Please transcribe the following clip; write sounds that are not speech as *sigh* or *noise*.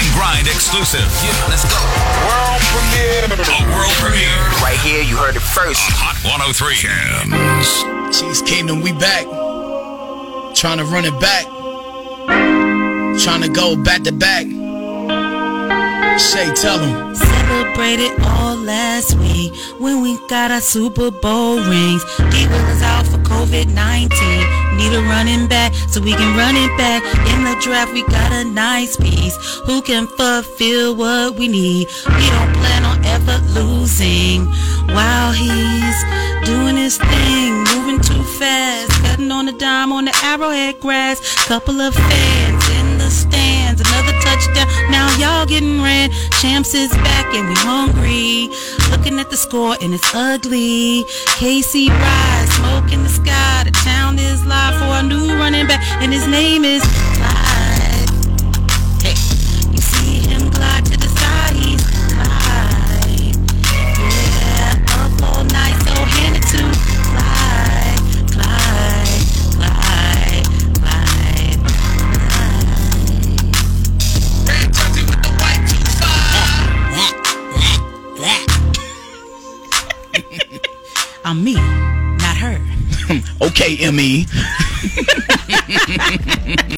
Morning Grind exclusive. Yeah, let's go. World premiere. A world premiere. Right here, you heard it first. Hot 103. Jams. Chiefs Kingdom, we back. Trying to run it back. Trying to go back to back. Shay, tell him. Celebrated all last week when we got our Super Bowl rings. Diva was out for COVID 19. Need a running back so we can run it back. In the draft, we got a nice piece who can fulfill what we need. We don't plan on ever losing while he's doing his thing, moving too fast, cutting on the dime on the arrowhead grass. Couple of fans in getting ran. Champs is back and we hungry. Looking at the score and it's ugly. Casey rise, smoke in the sky. The town is live for a new running back, and his name is *laughs* I'm me, not her. *laughs* Okay, M.E. *laughs*